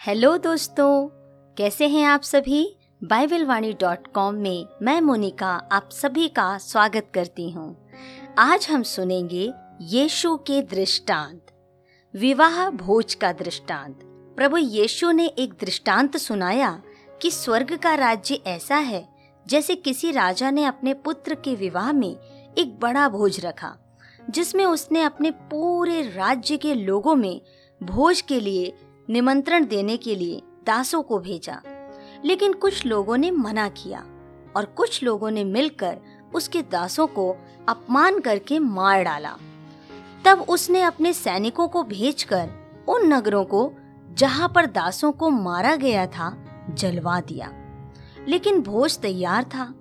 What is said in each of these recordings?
Hello दोस्तों, कैसे हैं आप सभी? बाइबल वाणी डॉट कॉम में मैं मोनिका आप सभी का स्वागत करती हूँ। आज हम सुनेंगे यीशु के दृष्टांत, विवाह भोज का दृष्टांत। प्रभु यीशु ने एक दृष्टांत सुनाया कि स्वर्ग का राज्य ऐसा है, जैसे किसी राजा ने अपने पुत्र के विवाह में एक बड़ा भोज रखा, जिसमें उसने अपने पूरे राज्य के लोगों में भोज के लिए निमंत्रण देने के लिए दासों को भेजा। लेकिन कुछ लोगों ने मना किया और कुछ लोगों ने मिलकर उसके दासों को अपमान करके मार डाला। तब उसने अपने सैनिकों को भेजकर उन नगरों को जहाँ पर दासों को मारा गया था, जलवा दिया। लेकिन भोज तैयार था,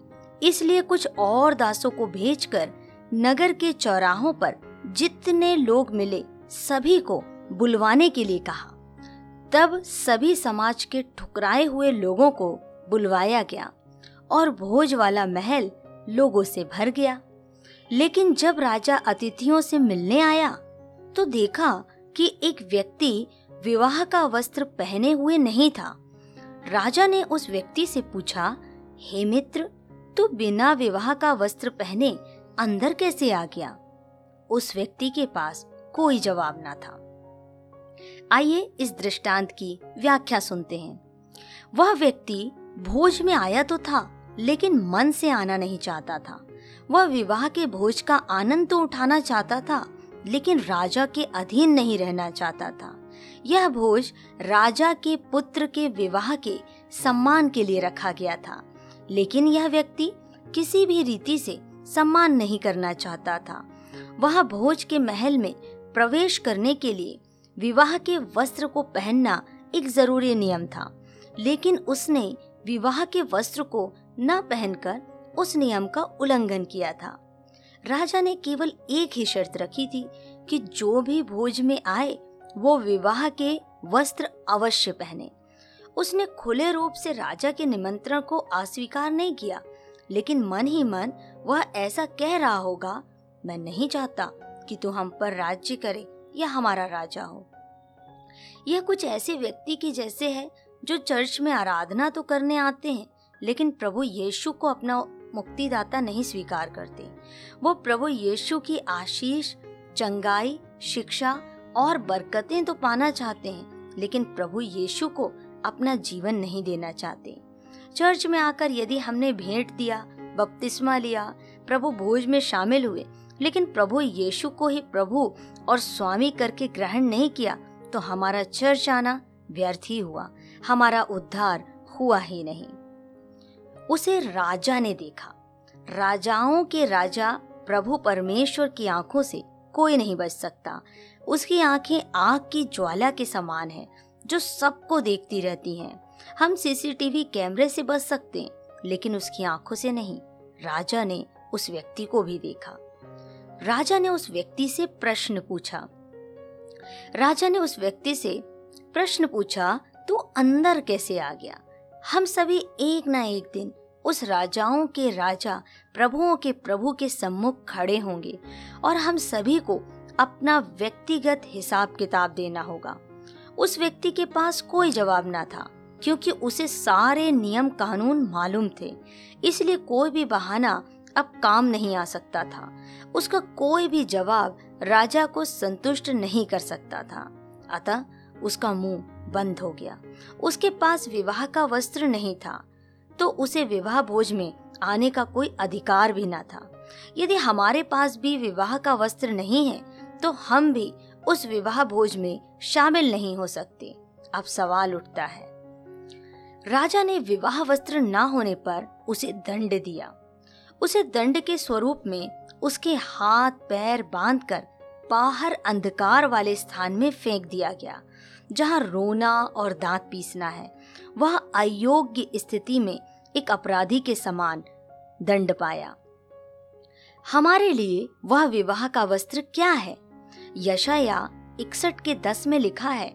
इसलिए कुछ और दासों को भेजकर नगर के चौराहों पर जितने लोग मिले, सभी को बुलवाने के लिए कहा। तब सभी समाज के ठुकराए हुए लोगों को बुलवाया गया और भोज वाला महल लोगों से भर गया। लेकिन जब राजा अतिथियों से मिलने आया तो देखा कि एक व्यक्ति विवाह का वस्त्र पहने हुए नहीं था। राजा ने उस व्यक्ति से पूछा, हे मित्र, तू बिना विवाह का वस्त्र पहने अंदर कैसे आ गया? उस व्यक्ति के पास कोई जवाब ना था। आइए इस दृष्टांत की व्याख्या सुनते हैं। वह व्यक्ति भोज में आया तो था, लेकिन मन से आना नहीं चाहता था। वह विवाह के भोज का आनंद तो उठाना चाहता था, लेकिन राजा के अधीन नहीं रहना चाहता था। यह भोज राजा के पुत्र के विवाह के सम्मान के लिए रखा गया था, लेकिन यह व्यक्ति किसी भी रीति से सम्मान नहीं करना चाहता था। वह भोज के महल में प्रवेश करने के लिए विवाह के वस्त्र को पहनना एक ज़रूरी नियम था, लेकिन उसने विवाह के वस्त्र को न पहनकर उस नियम का उल्लंघन किया था। राजा ने केवल एक ही शर्त रखी थी कि जो भी भोज में आए, वो विवाह के वस्त्र अवश्य पहने। उसने खुले रूप से राजा के निमंत्रण को अस्वीकार नहीं किया, लेकिन मन ही मन वह ऐसा कह रहा होगा, मैं नहीं चाहता कि तू हम पर राज्य करे या हमारा राजा हो। यह कुछ ऐसे व्यक्ति के जैसे है, जो चर्च में आराधना तो करने आते हैं, लेकिन प्रभु यीशु को अपना मुक्तिदाता नहीं स्वीकार करते। वो प्रभु यीशु की आशीष, चंगाई, शिक्षा और बरकतें तो पाना चाहते हैं, लेकिन प्रभु यीशु को अपना जीवन नहीं देना चाहते। चर्च में आकर यदि हमने भेंट दिया, बपतिस्मा लिया, प्रभु भोज में शामिल हुए, लेकिन प्रभु यीशु को ही प्रभु और स्वामी करके ग्रहण नहीं किया तो हमारा चर्च आना व्यर्थ ही हुआ। हमारा उद्धार हुआ ही नहीं। उसे राजा ने देखा। राजाओं के राजा प्रभु परमेश्वर की आँखों से कोई नहीं बच सकता। उसकी आँखें आग की ज्वाला के समान है, जो सबको देखती रहती हैं। हम सीसीटीवी कैमरे से बच सकते हैं, लेकिन उसकी आँखों से नहीं। राजा ने उस व्यक्ति को भी देखा। राजा ने उस व्यक्ति से प्रश्न पूछा राजा ने उस व्यक्ति से प्रश्न पूछा, तू अंदर कैसे आ गया? हम सभी एक ना एक दिन उस राजाओं के राजा, प्रभुओं के प्रभु के सम्मुख खड़े होंगे और हम सभी को अपना व्यक्तिगत हिसाब किताब देना होगा। उस व्यक्ति के पास कोई जवाब ना था, क्योंकि उसे सारे नियम कानून मालूम थे। इसलिए कोई भी बहाना अब काम नहीं आ सकता था। उसका कोई भी जवाब राजा को संतुष्ट नहीं कर सकता था। अतः उसका मुँह बंद हो गया। उसके पास विवाह का वस्त्र नहीं था तो उसे विवाह भोज में आने का कोई अधिकार भी न था। यदि हमारे पास भी विवाह का वस्त्र नहीं है तो हम भी उस विवाह भोज में शामिल नहीं हो सकते। अब सवाल उठता है। राजा ने विवाह वस्त्र ना होने पर उसे दंड दिया। उसे दंड के स्वरूप में उसके हाथ पैर बांधकर बाहर अंधकार वाले स्थान में फेंक दिया गया, जहाँ रोना और दांत पीसना है। वह अयोग्य स्थिति में एक अपराधी के समान दंड पाया। हमारे लिए वह विवाह का वस्त्र क्या है? यशाया इकसठ के दस में लिखा है,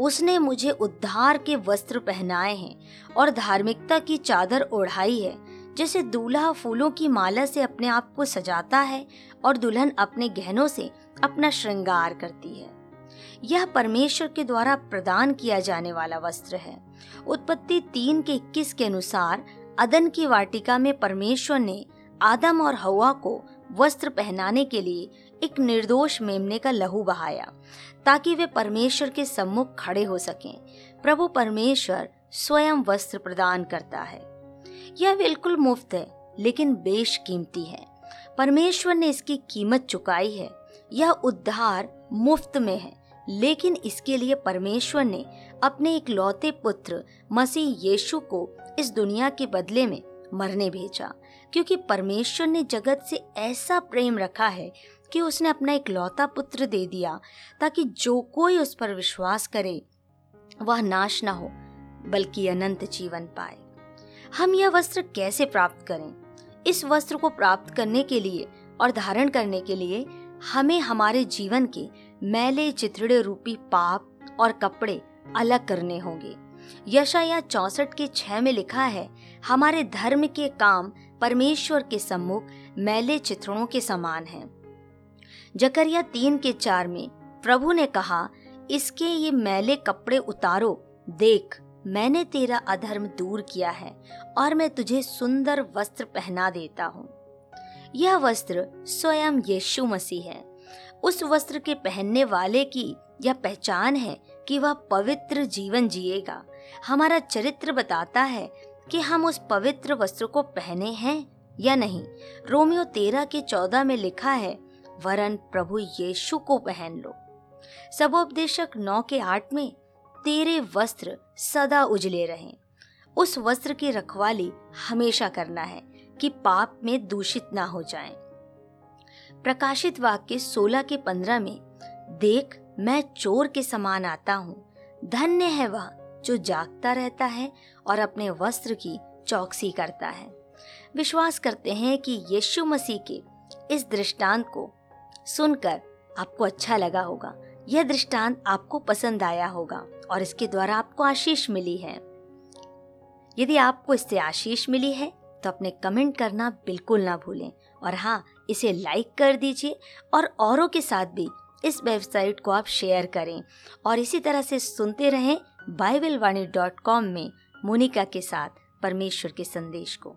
उसने मुझे उद्धार के वस्त्र पहनाए हैं और धार्मिकता की चादर ओढ़ाई है। जैसे दूल्हा फूलों की माला से अपने आप को सजाता है और दुल्हन अपने गहनों से अपना श्रृंगार करती है। यह परमेश्वर के द्वारा प्रदान किया जाने वाला वस्त्र है। उत्पत्ति तीन के इक्कीस के अनुसार, अदन की वाटिका में परमेश्वर ने आदम और हवा को वस्त्र पहनाने के लिए एक निर्दोष मेमने का लहू बहाया, ताकि वे परमेश्वर के सम्मुख खड़े हो सकें। प्रभु परमेश्वर स्वयं वस्त्र प्रदान करता है। यह बिल्कुल मुफ़्त है, लेकिन बेश कीमती है। परमेश्वर ने इसकी कीमत चुकाई है। यह उद्धार मुफ़्त में है, लेकिन इसके लिए परमेश्वर ने अपने एक लौते पुत्र, मसीह यीशु को इस दुनिया के बदले में मरने भेजा, क्योंकि परमेश्वर ने जगत से ऐसा प्रेम रखा है कि उसने अपना एक लौता पुत्र दे दिया, ताकि जो कोई उस पर विश्वास करे, वह नाश ना हो, बल्कि अनंत जीवन पाए। हम यह वस्त्र कैसे प्राप्त करें इस वस्त्र को प्राप्त करने के लिए और धारण करने के लिए हमें हमारे जीवन के मैले चित्रे रूपी पाप और कपड़े अलग करने होंगे यशाया चौसठ के छह में लिखा है, हमारे धर्म के काम परमेश्वर के सम्मुख मैले चित्रणों के समान हैं। जकरिया तीन के चार में प्रभु ने कहा, इसके ये मैले कपड़े उतारो, देख मैंने तेरा अधर्म दूर किया है और मैं तुझे सुंदर वस्त्र पहना देता हूँ। यह वस्त्र स्वयं यीशु मसीह है। उस वस्त्र के पहनने वाले की यह पहचान है कि वह पवित्र जीवन जिएगा। हमारा चरित्र बताता है कि हम उस पवित्र वस्त्र को पहने हैं या नहीं। रोमियो तेरह के चौदह में लिखा है, वरन प्रभु यीशु को पहन लो। सबोपदेशक नौ के आठ में तेरे वस्त्र सदा उजले रहें। उस वस्त्र की रखवाली हमेशा करना है कि पाप में दूषित ना हो जाएँ। प्रकाशित वाक्य सोलह के पंद्रह में, देख, मैं चोर के समान आता हूँ। धन्य है वह जो जागता रहता है और अपने वस्त्र की चौकसी करता है। विश्वास करते हैं कि यीशु मसीह के इस दृष्टांत को सुनकर आपको अच्छा लगा होगा। यह दृष्टांत आपको पसंद आया होगा। और इसके द्वारा आपको आशीष मिली है। यदि आपको इससे आशीष मिली है तो अपने कमेंट करना बिल्कुल ना भूलें। और हाँ इसे लाइक कर दीजिए और औरों के साथ भी इस वेबसाइट को आप शेयर करें। और इसी तरह से सुनते रहें बाइबल वाणी डॉट कॉम में मोनिका के साथ परमेश्वर के संदेश को।